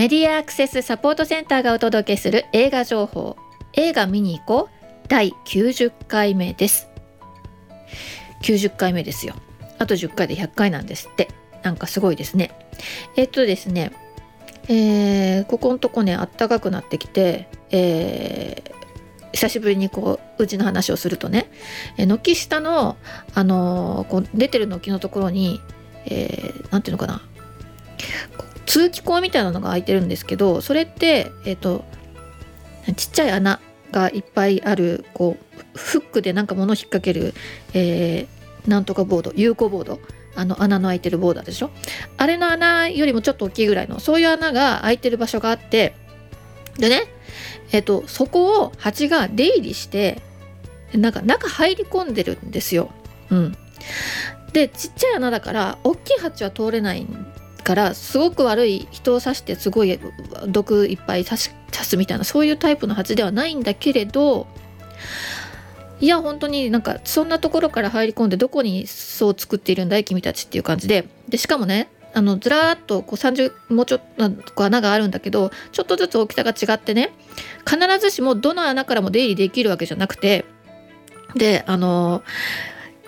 メディアアクセスサポートセンターがお届けする映画情報。映画見に行こう。第90回目です。90回目ですよ。あと10回で100回なんですって。なんかすごいですね。えっとですね。えー、ここのとこねあったかくなってきて、えー、久しぶりにこううちの話をするとね、え、軒下の、あのー、こう出てる軒のところに何、えー、ていうのかな。通気口みたいなのが開いてるんですけどそれってえ、ー、とちっちゃい穴がいっぱいあるこうフックでなんか物引っ掛ける、えー、なんとかボード有効ボード。あの穴の開いてるボーダーでしょ？あれの穴よりもちょっと大きいぐらいのそういう穴が開いてる場所があってでねえっとそこを蜂が出入りしてなんか中入り込んでるんですよ。うん、でちっちゃい穴だから大きい蜂は通れないんからすごく悪い人を刺してすごい毒いっぱい刺すみたいなそういうタイプの蜂ではないんだけれどいや本当になんかそんなところから入り込んでどこに巣を作っているんだい君たちっていう感じで。でしかもねあのずらーっとこう30もうちょっと穴があるんだけどちょっとずつ大きさが違ってね必ずしもどの穴からも出入りできるわけじゃなくて。であの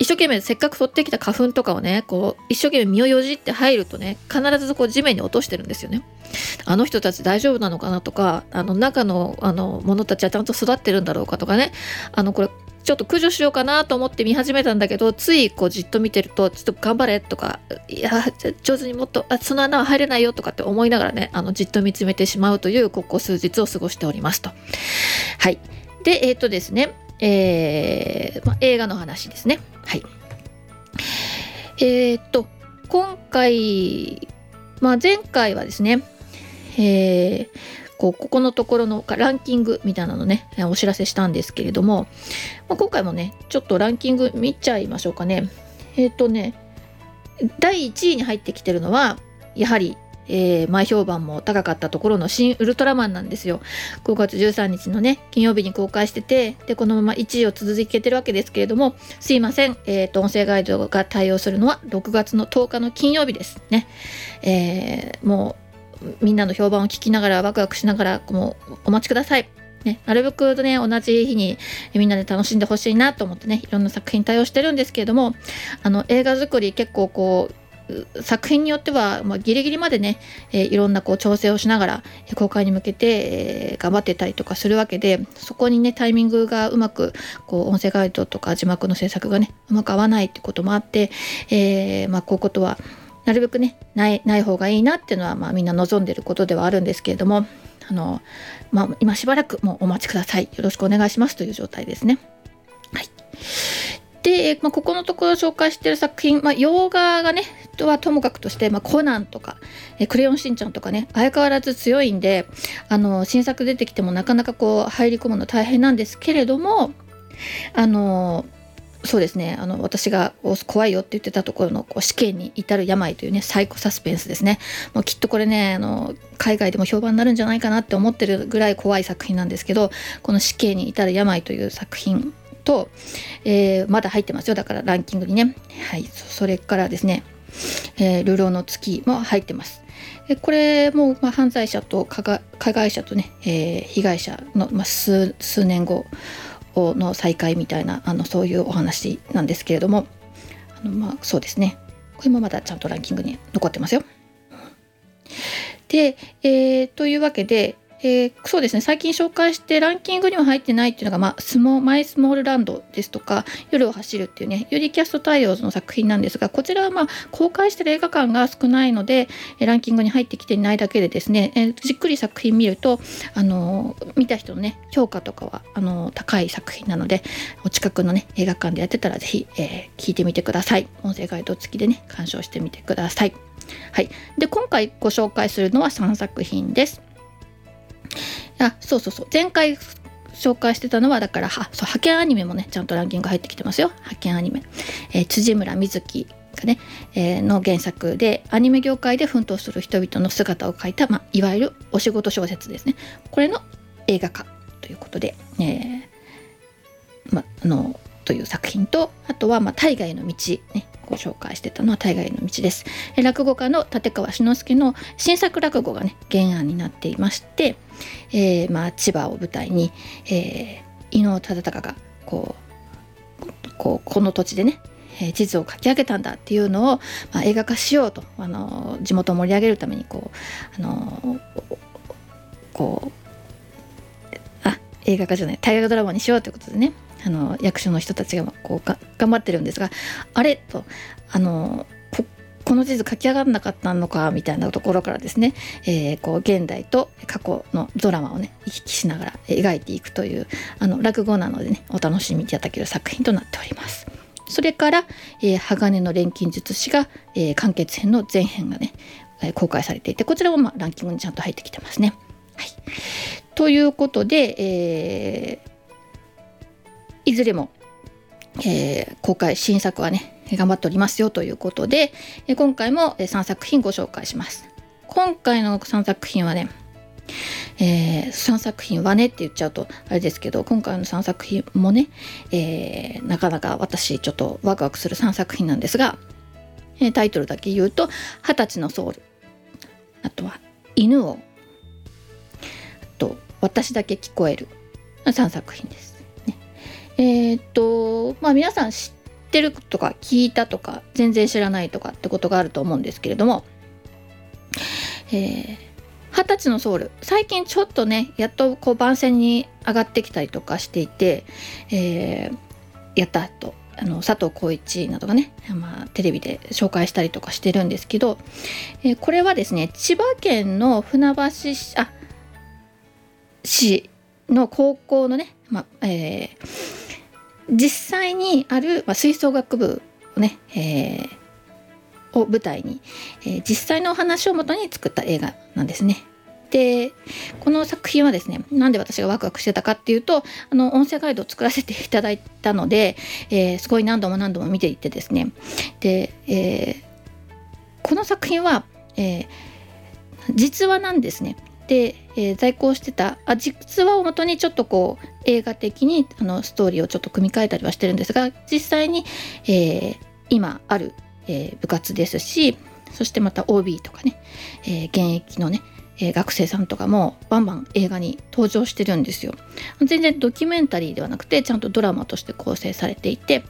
一生懸命せっかく取ってきた花粉とかをねこう一生懸命身をよじって入るとね必ずこう地面に落としてるんですよね。あの人たち大丈夫なのかなとかあの中のあの者たちはちゃんと育ってるんだろうかとかねあのこれちょっと駆除しようかなと思って見始めたんだけどついこうじっと見てるとちょっと頑張れとかいや上手にもっとあその穴は入れないよとかって思いながらねあのじっと見つめてしまうというここ数日を過ごしておりますと。はいでえっ、ー、とですねえーまあ、映画の話ですね。はい。えー、っと今回、まあ、前回はですね、えー、こうここのところのランキングみたいなのねお知らせしたんですけれども、まあ、今回もねちょっとランキング見ちゃいましょうかねえっ、ー、とね第1位に入ってきてるのはやはりえー、前評判も高かったところの新ウルトラマンなんですよ。5月13日のね、金曜日に公開してて、で、このまま1位を続けてるわけですけれども、すいません、えっ、ー、と、音声ガイドが対応するのは6月の10日の金曜日ですね。えー、もうみんなの評判を聞きながらワクワクしながらもうお待ちください。ね、なるべくね同じ日にみんなで楽しんでほしいなと思ってねいろんな作品対応してるんですけれどもあの映画作り結構こう作品によっては、まあ、ギリギリまでね、えー、いろんなこう調整をしながら公開に向けて、えー、頑張ってたりとかするわけでそこにねタイミングがうまくこう音声ガイドとか字幕の制作がねうまく合わないってこともあって、えー、まあ、こういうことはなるべくねないない方がいいなっていうのは、まあ、みんな望んでることではあるんですけれどもあの、まあ、今しばらくもうお待ちくださいよろしくお願いしますという状態ですね。はいで、まあ、ここのところ紹介してる作品、まあ、洋画がねとはともかくとして、まあ、コナンとか、えクレヨンしんちゃんとかね相変わらず強いんであの新作出てきてもなかなかこう入り込むの大変なんですけれどもあのそうですねあの私が怖いよって言ってたところのこう死刑に至る病というねサイコサスペンスですね。もうきっとこれねあの海外でも評判になるんじゃないかなって思ってるぐらい怖い作品なんですけどこの死刑に至る病という作品と、えー、まだ入ってますよ。だからランキングにね。はい。それからですね「えー、流浪の月」も入ってます。これも、まあ、犯罪者と加害者とね、えー、被害者の、まあ、数年後の再会みたいなあのそういうお話なんですけれども。あのまあそうですね。これもまだちゃんとランキングに残ってますよ。で、えー、というわけでえー、そうですね。最近紹介してランキングには入ってないっていうのが、まあ、スモマイスモールランドですとか夜を走るっていうねユリキャスト対応の作品なんですがこちらはまあ公開してる映画館が少ないのでランキングに入ってきていないだけでですね、えー、じっくり作品見るとあの、見た人のね評価とかはあの高い作品なのでお近くのね映画館でやってたら是非、え聞いてみてください。音声ガイド付きでね鑑賞してみてください。はい。で今回ご紹介するのは3作品です。あそうそうそう。前回紹介してたのはだからはそう派遣アニメもねちゃんとランキング入ってきてますよ。派遣アニメ、えー、辻村瑞希がね、えー、の原作でアニメ業界で奮闘する人々の姿を描いた、まあ、いわゆるお仕事小説ですね。これの映画化ということで、えー、まあのという作品とあとは、まあ、大河への道、ね、ご紹介してたのは大河への道です。落語家の立川志の輔の新作落語がね原案になっていまして、えー、まあ、千葉を舞台に、えー、伊能忠敬がこうこうこの土地でね地図を書き上げたんだっていうのを、まあ、映画化しようとあの地元を盛り上げるためにこうあのこうあ映画化じゃない大河ドラマにしようということでね。あの役所の人たちがこう頑張ってるんですがあれ？とあのこの地図書き上がらなかったのかみたいなところからですね、えー、こう現代と過去のドラマをね行き来しながら描いていくというあの落語なのでねお楽しみいただける作品となっております。それから、えー、鋼の錬金術師が、えー、完結編の前編がね、え、公開されていてこちらも、まあ、ランキングにちゃんと入ってきてますね。はい、ということで、え、いずれも、えー、公開新作はね頑張っておりますよということで、え、今回も3作品ご紹介します。今回の3作品はねえー、3作品はねって言っちゃうとあれですけど今回の3作品もね、えー、なかなか私ちょっとワクワクする3作品なんですが、えー、タイトルだけ言うと「二十歳のソウル」あとは「犬を」あと「私だけ聞こえる」3作品です。ね、えっとまあ皆さん知ってるとか聞いたとか全然知らないとかってことがあると思うんですけれども、えー二十歳のソウル。最近ちょっとねやっとこう番宣に上がってきたりとかしていて、えー、やったとあの佐藤浩市などがね、まあ、テレビで紹介したりとかしてるんですけど、えー、これはですね千葉県の船橋市あ市の高校のね、まあえー、実際にある、まあ、吹奏楽部をね、えーを舞台に、えー、実際のお話をもとに作った映画なんですね。でこの作品はですねなんで私がワクワクしてたかっていうとあの音声ガイドを作らせていただいたので、えー、すごい何度も何度も見ていてですねで、えー、この作品は、えー、実話なんですね。で、えー、在庫してたあ実話をもとにちょっとこう映画的にあのストーリーをちょっと組み替えたりはしてるんですが実際に、えー、今あるえー、部活ですしそしてまた OB とかね、え、現役のね、え、学生さんとかもバンバン映画に登場してるんですよ。全然ドキュメンタリーではなくてちゃんとドラマとして構成されていて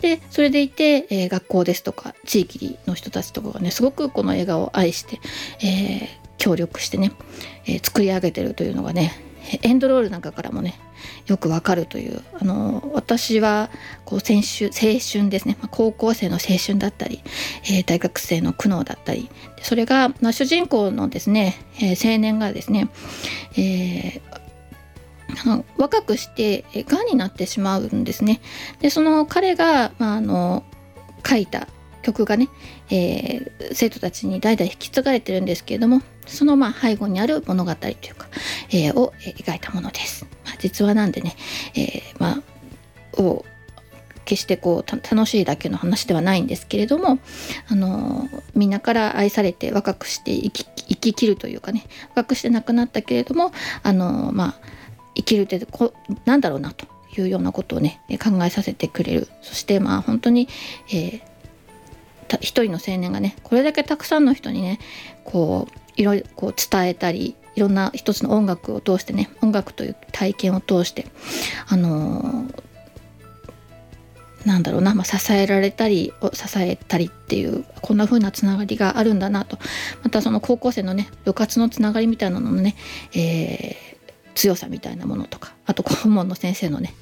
でそれでいて、え、学校ですとか地域の人たちとかがねすごくこの映画を愛して、えー、協力してね、えー、作り上げてるというのがねエンドロールなんかからもねよくわかるというあの私はこう青春青春ですね、まあ、高校生の青春だったり、えー、大学生の苦悩だったりそれが、まあ、主人公のですね、えー、青年がですね、えー、若くしてがんになってしまうんですね。でその彼が、まあ、あの書いた曲がね、え、生徒たちに代々引き継がれてるんですけれどもそのまあ背後にある物語というか、えー、を描いたものです。まあ、実話なんでね、えー、まあを決してこう楽しいだけの話ではないんですけれども、あのみんなから愛されて若くして生き生き切るというかね若くして亡くなったけれども、あのまあ、生きるってこなんだろうなというようなことをね考えさせてくれるそしてまあ本当に、えー、一人の青年がねこれだけたくさんの人にねこういろいろこう伝えたりいろんな一つの音楽を通してね音楽という体験を通してあのー、なんだろうな、まあ、支えられたり支えたりっていうこんな風なつながりがあるんだなと。またその高校生のね部活のつながりみたいなののね、えー、強さみたいなものとかあと顧問の先生のね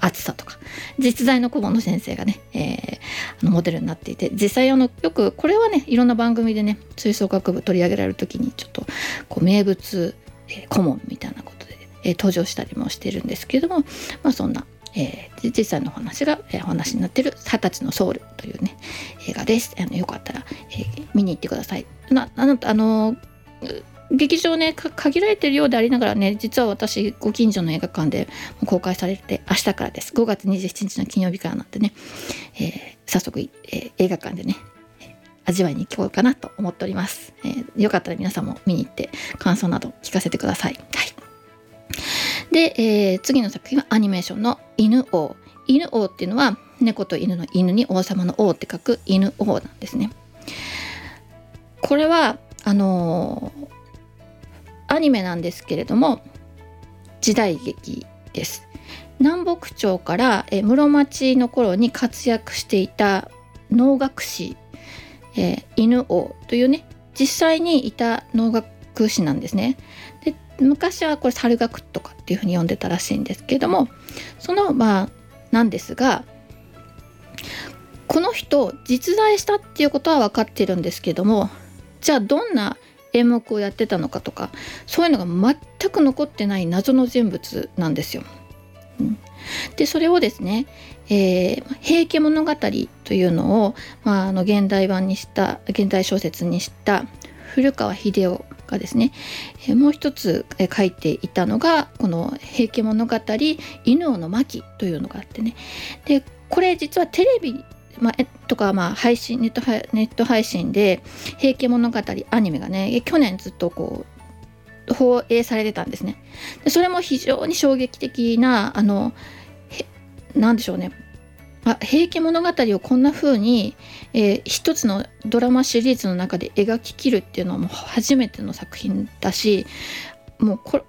暑さとか実在の顧問の先生がね、えー、のモデルになっていて実際あのよくこれはねいろんな番組でね吹奏楽部取り上げられる時にちょっとこう名物、えー、顧問みたいなことで、えー、登場したりもしてるんですけれどもまあそんな、えー、実際のお話が、えー、お話になってる「二十歳のソウル」というね映画です。あのよかったら、えー、見に行ってください。なあのあの劇場ね限られてるようでありながらね実は私ご近所の映画館で公開されて明日からです。5月27日の金曜日からなんでね、えー、早速、えー、映画館でね味わいに行こうかなと思っております、えー、よかったら皆さんも見に行って感想など聞かせてください、はい、で、えー、次の作品はアニメーションの犬王。犬王っていうのは猫と犬の犬に王様の王って書く犬王なんですね。これはあのー、アニメなんですけれども時代劇です。南北朝から室町の頃に活躍していた能楽師、えー、犬王というね実際にいた能楽師なんですね。で昔はこれ猿楽とかっていうふうに呼んでたらしいんですけれどもそのまあなんですがこの人実在したっていうことは分かってるんですけどもじゃあどんな演目をやってたのかとかそういうのが全く残ってない謎の人物なんですよ。うん、でそれをですね「えー、平家物語」というのを、まあ、あの現代版にした現代小説にした古川秀夫がですね、えー、もう一つ、えー、書いていたのがこの「平家物語犬王の巻」というのがあってねでこれ実はテレビまあ、とかまあ配信ネットネット配信で「平家物語」アニメがね去年ずっとこう放映されてたんですね。でそれも非常に衝撃的なあの何でしょうねあ平家物語をこんな風に、えー、一つのドラマシリーズの中で描ききるっていうのはもう初めての作品だしもうこ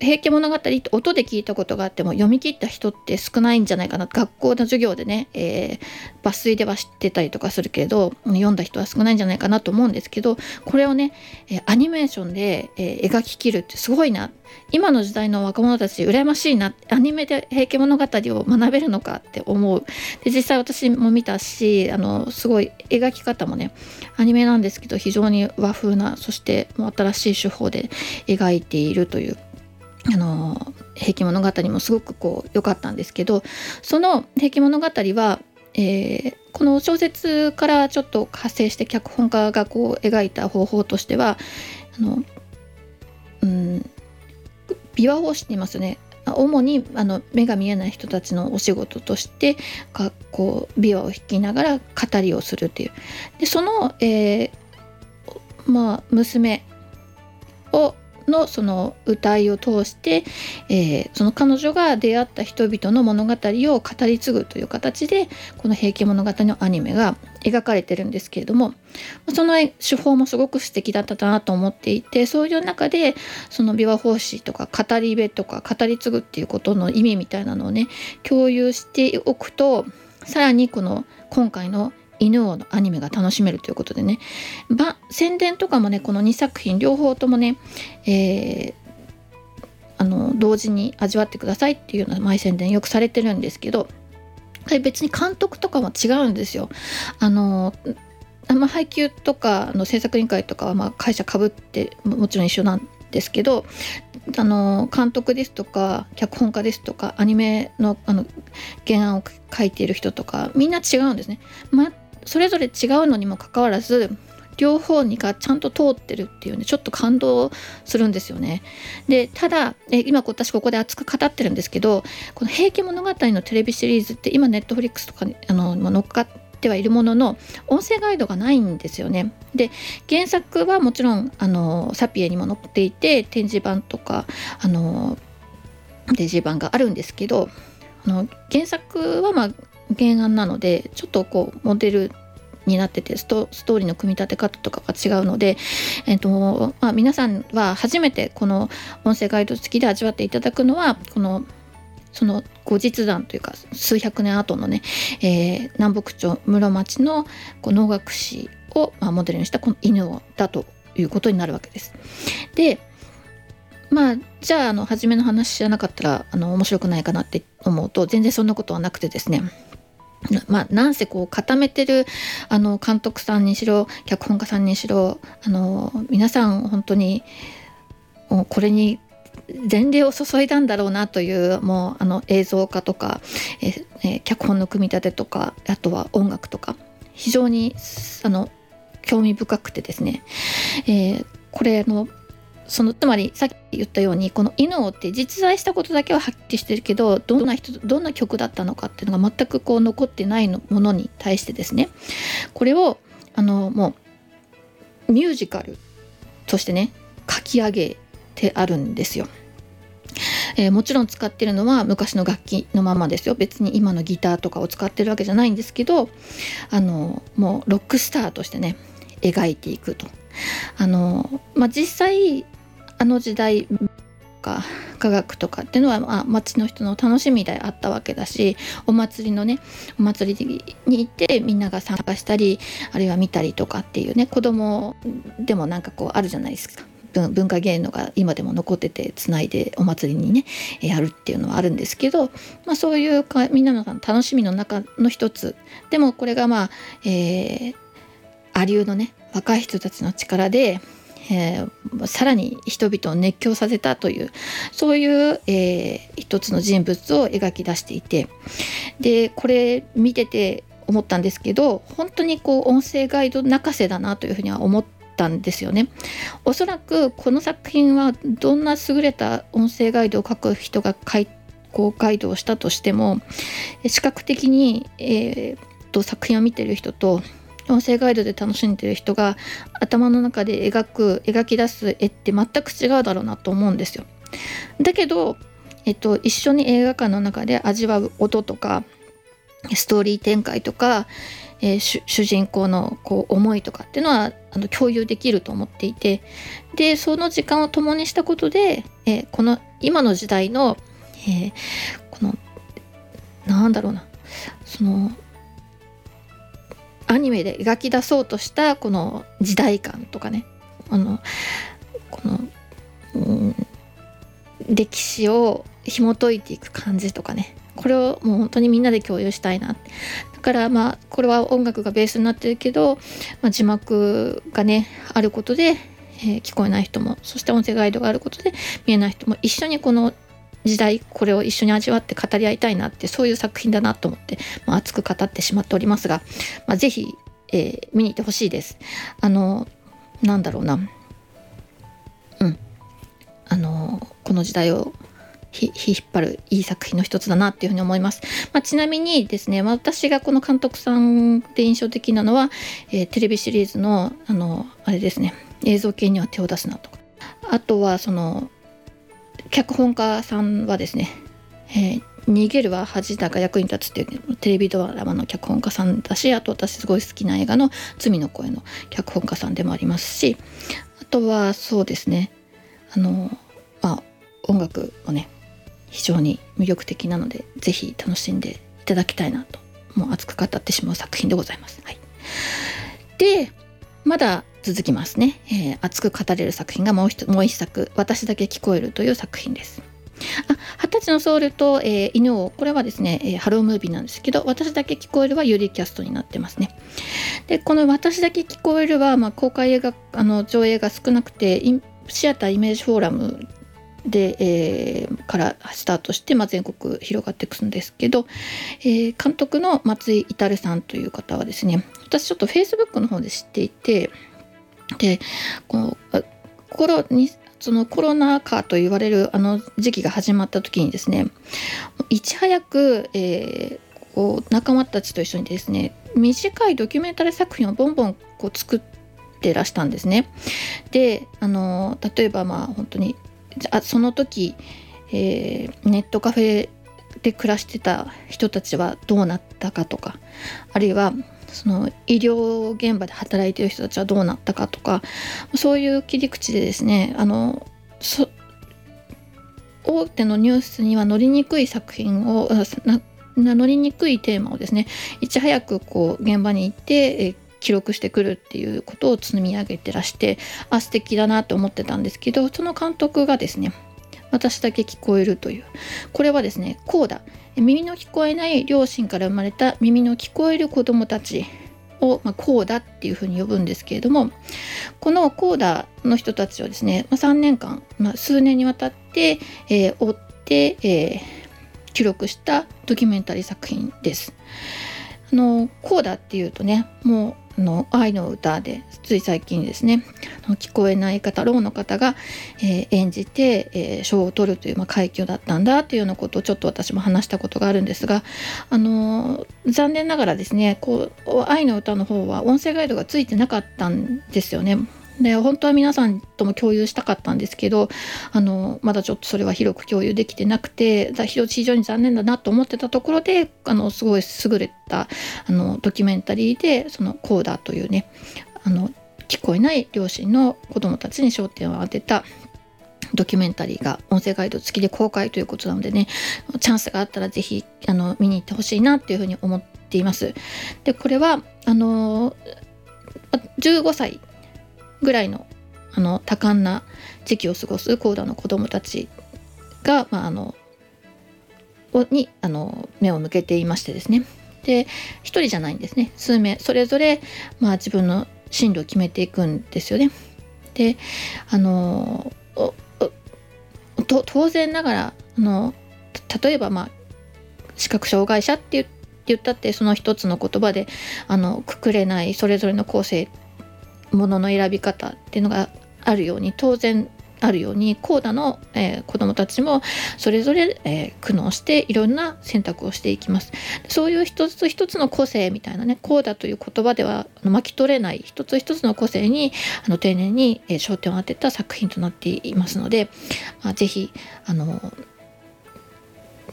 平家物語って音で聞いたことがあっても読み切った人って少ないんじゃないかな。学校の授業でね、えー、抜粋では知ってたりとかするけど読んだ人は少ないんじゃないかなと思うんですけどこれをね、え、アニメーションで、え、描ききるってすごいな。今の時代の若者たち羨ましいな。アニメで「平家物語」を学べるのかって思う。で実際私も見たしあのすごい描き方もねアニメなんですけど非常に和風なそしてもう新しい手法で描いているというあの「平家物語」もすごくこう良かったんですけどその「平家物語は」えー、この小説からちょっと派生して脚本家がこう描いた方法としてはあの、うん、琵琶法師っていますよね主にあの目が見えない人たちのお仕事としてこう琵琶を弾きながら語りをするっていう。でその、えー、まあ娘をのその歌いを通して、えー、その彼女が出会った人々の物語を語り継ぐという形でこの「平家物語」のアニメが描かれてるんですけれどもその手法もすごく素敵だったなと思っていてそういう中でその琵琶法師とか語り部とか語り継ぐっていうことの意味みたいなのをね共有しておくとさらにこの今回の犬王のアニメが楽しめるということでね宣伝とかもねこの2作品両方ともね、えー、あの同時に味わってくださいっていうような前宣伝よくされてるんですけど別に監督とかは違うんですよ。あのまあ、配給とかの制作委員会とかはま会社かぶってもちろん一緒なんですけどあの監督ですとか脚本家ですとかアニメのあの原案を書いている人とかみんな違うんですね。それぞれ違うのにもかかわらず両方にがちゃんと通ってるっていうねちょっと感動するんですよね。でただえ今私ここで熱く語ってるんですけどこの「平家物語」のテレビシリーズって今ネットフリックスとかにあの乗っかってはいるものの音声ガイドがないんですよね。で原作はもちろんあのサピエにも載っていて展示版とかあのデジ版があるんですけどあの原作はまあ原案なのでちょっとこうモデルになっててストーリーの組み立て方とかが違うので、えーとまあ、皆さんは初めてこの音声ガイド付きで味わっていただくのはこのその後日談というか数百年後のね、えー、南北朝室町のこう能楽師を、まあ、モデルにしたこの犬だということになるわけです。でまあじゃああの初めの話じゃなかったらあの面白くないかなって思うと全然そんなことはなくてですねまあ、なんせこう固めてるあの監督さんにしろ脚本家さんにしろあの皆さん本当にこれに前例を注いだんだろうなというもうあの映像化とかええ脚本の組み立てとかあとは音楽とか非常にあの興味深くてですね、えー、これのそのつまりさっき言ったようにこの「犬王」って実在したことだけははっきりしてるけどどんな人どんな曲だったのかっていうのが全くこう残ってないのものに対してですねこれをあのもうミュージカルとしてね書き上げてあるんですよ。えー、もちろん使ってるのは昔の楽器のままですよ別に今のギターとかを使ってるわけじゃないんですけどあのもうロックスターとしてね描いていくと。あのまあ、実際あの時代か科学とかっていうのは、まあ、町の人の楽しみであったわけだしお祭りのねお祭りに行ってみんなが参加したりあるいは見たりとかっていうね子供でもなんかこうあるじゃないですか。文化芸能が今でも残っててつないでお祭りにねやるっていうのはあるんですけど、まあ、そういうかみんなの楽しみの中の一つでもこれがまあ、えー、アリューのね若い人たちの力で、えー、さらに人々を熱狂させたというそういう、えー、一つの人物を描き出していてでこれ見てて思ったんですけど本当にこう音声ガイド泣かせだなというふうには思ったんですよね。おそらくこの作品はどんな優れた音声ガイドを書く人が書いこうガイドをしたとしても視覚的に、えー、と作品を見てる人と音声ガイドで楽しんでる人が頭の中で描く描き出す絵って全く違うだろうなと思うんですよ。だけど、えっと、一緒に映画館の中で味わう音とかストーリー展開とか、えー、主人公のこう思いとかっていうのはあの共有できると思っていてでその時間を共にしたことで、えー、この今の時代の、えー、このなんだろうなそのアニメで描き出そうとしたこの時代感とかねあのこの、うん、歴史を紐解いていく感じとかねこれをもう本当にみんなで共有したいな。だからまあこれは音楽がベースになってるけど、まあ、字幕がねあることで、えー、聞こえない人もそして音声ガイドがあることで見えない人も一緒にこの時代これを一緒に味わって語り合いたいなってそういう作品だなと思って、まあ、熱く語ってしまっておりますが、まあ、ぜひ、えー、見に行ってほしいです。あのなんだろうなうんあのこの時代をひ引っ張るいい作品の一つだなっていうふうに思います。まあ、ちなみにですね私がこの監督さんで印象的なのは、えー、テレビシリーズのあのあれですね映像系には手を出すなとかあとはその脚本家さんはですね、えー、逃げるは恥だが役に立つっていうテレビドラマの脚本家さんだしあと私すごい好きな映画の「罪の声」の脚本家さんでもありますしあとはそうですねあのまあ音楽もね非常に魅力的なので是非楽しんでいただきたいなともう熱く語ってしまう作品でございます。はい、でまだ続きますね、えー、熱く語れる作品がもう一作「私だけ聞こえる」という作品です。あ二十歳のソウルと、えー、犬をこれはですね、えー、ハロームービーなんですけど私だけ聞こえるはユリキャストになってますね。でこの私だけ聞こえるは、まあ、公開映画あの上映が少なくてシアターイメージフォーラムで、えー、からスタートして、まあ、全国広がっていくんですけど、えー、監督の松井至さんという方はですね私ちょっとフェイスブックの方で知っていてでこのコロにそのコロナ禍と言われるあの時期が始まった時にですねいち早く、えー、こう仲間たちと一緒にですね短いドキュメンタリー作品をボンボンこう作ってらしたんですね。であの例えばまあ本当にあその時、えー、ネットカフェで暮らしてた人たちはどうなったかとかあるいはその医療現場で働いてる人たちはどうなったかとかそういう切り口でですねあの大手のニュースには乗りにくい作品を乗りにくいテーマをですねいち早くこう現場に行ってえ記録してくるっていうことを積み上げてらしてあ素敵だなと思ってたんですけどその監督がですね私だけ聞こえるという。これはですねこうだ耳の聞こえない両親から生まれた耳の聞こえる子どもたちを、まあ、コーダっていうふうに呼ぶんですけれどもこのコーダの人たちをですね、まあ、3年間、まあ、数年にわたって、えー、追って、えー、記録したドキュメンタリー作品です。あのコーダっていうとねもうの愛の歌でつい最近ですね聞こえない方ろうの方が、えー、演じて、えー、賞を取るという、まあ、快挙だったんだというようなことをちょっと私も話したことがあるんですが、あのー、残念ながらですねこう愛の歌の方は音声ガイドがついてなかったんですよね。で本当は皆さんとも共有したかったんですけどあのまだちょっとそれは広く共有できてなくて非常に残念だなと思ってたところであのすごい優れたあのドキュメンタリーでそのコーダーというねあの聞こえない両親の子どもたちに焦点を当てたドキュメンタリーが音声ガイド付きで公開ということなのでねチャンスがあったら是非あの見に行ってほしいなっていうふうに思っています。でこれはあの15歳ぐらいのあの多感な時期を過ごすコーダの子どもたちが、まあ、あのにあの目を向けていましてですねで1人じゃないんですね数名それぞれ、まあ、自分の進路を決めていくんですよね。であの当然ながらあの例えばまあ視覚障害者って言ったってその一つの言葉であのくくれないそれぞれの構成ものの選び方っていうのがあるように当然あるようにコーダの、えー、子どもたちもそれぞれ、えー、苦悩していろんな選択をしていきます。そういう一つ一つの個性みたいなねコーダという言葉では巻き取れない一つ一つの個性にあの丁寧に、えー、焦点を当てた作品となっていますので、まあ、ぜひあの、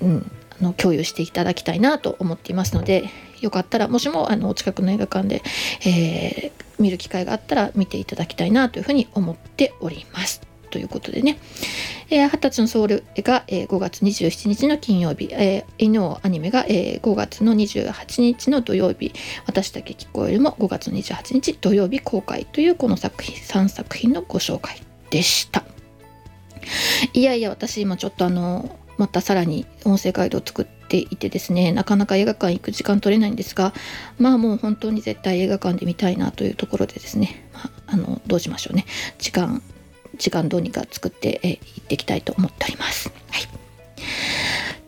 うん、あの共有していただきたいなと思っていますのでよかったらもしもあのお近くの映画館で、えー、見る機会があったら見ていただきたいなというふうに思っております。ということでね、えー、20歳のソウルが、えー、5月27日の金曜日、えー、犬王アニメが、えー、5月の28日の土曜日。私だけ聞こえるも5月28日土曜日公開というこの作品3作品のご紹介でした。いやいや私今ちょっとあのまたさらに音声ガイドを作っていてですねなかなか映画館行く時間取れないんですがまあもう本当に絶対映画館で見たいなというところでですね、まあ、あのどうしましょうね時間時間どうにか作ってい、えっていきたいと思っております。はい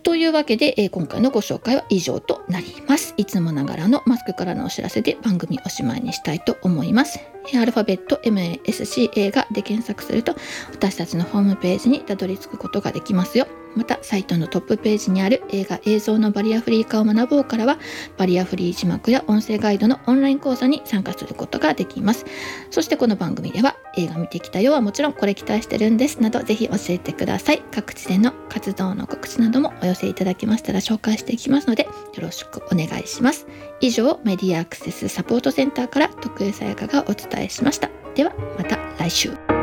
というわけで、えー、今回のご紹介は以上となります。いつもながらのマスクからのお知らせで番組おしまいにしたいと思います。アルファベット MASCA がで検索すると私たちのホームページにたどり着くことができますよ。またサイトのトップページにある映画映像のバリアフリー化を学ぼうからはバリアフリー字幕や音声ガイドのオンライン講座に参加することができます。そしてこの番組では映画見てきたよはもちろんこれ期待してるんです。などぜひ教えてください各地での活動の告知などもお寄せいただきましたら紹介していきますのでよろしくお願いします。以上メディアアクセスサポートセンターから徳江さやかがお伝えしました。ではまた来週。